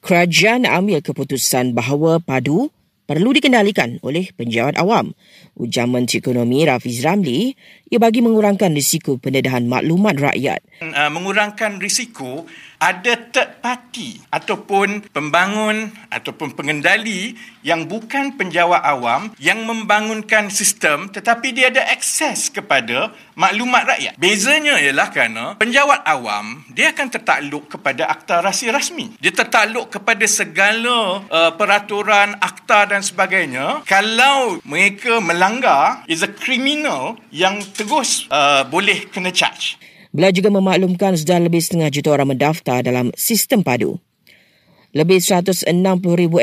kerajaan ambil keputusan bahawa padu perlu dikendalikan oleh penjawat awam. Ujar Menteri Ekonomi Rafiz Ramli, ia bagi mengurangkan risiko pendedahan maklumat rakyat. Uh, mengurangkan risiko ada third party ataupun pembangun ataupun pengendali yang bukan penjawat awam yang membangunkan sistem tetapi dia ada akses kepada maklumat rakyat. Bezanya ialah kerana penjawat awam dia akan tertakluk kepada akta rahsia rasmi. Dia tertakluk kepada segala uh, peraturan akta dan sebagainya. Kalau mereka melanggar is a criminal yang terus uh, boleh kena charge. Beliau juga memaklumkan sudah lebih setengah juta orang mendaftar dalam sistem padu. Lebih 160,000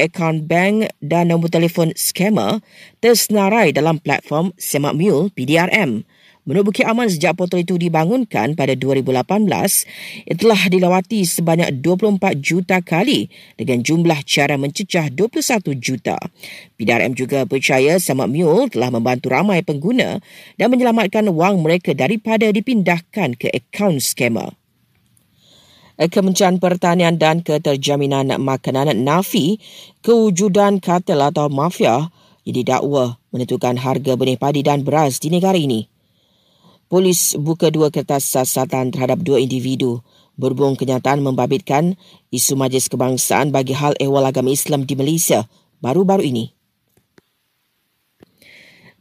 akaun bank dan nombor telefon skema tersenarai dalam platform Semak Mule PDRM. Menurut Bukit Aman sejak portal itu dibangunkan pada 2018, ia telah dilawati sebanyak 24 juta kali dengan jumlah cara mencecah 21 juta. PDRM juga percaya Samak Mule telah membantu ramai pengguna dan menyelamatkan wang mereka daripada dipindahkan ke akaun skema. Kementerian Pertanian dan Keterjaminan Makanan nafi kewujudan kartel atau mafia yang didakwa menentukan harga benih padi dan beras di negara ini. Polis buka dua kertas siasatan terhadap dua individu berhubung kenyataan membabitkan isu majlis kebangsaan bagi hal ehwal agama Islam di Malaysia baru-baru ini.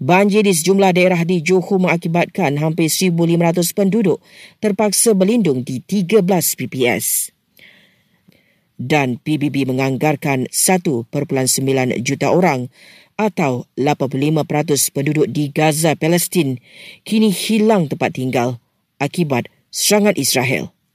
Banjir di sejumlah daerah di Johor mengakibatkan hampir 1,500 penduduk terpaksa berlindung di 13 PPS. Dan PBB menganggarkan 1.9 juta orang atau 85% penduduk di Gaza, Palestin kini hilang tempat tinggal akibat serangan Israel.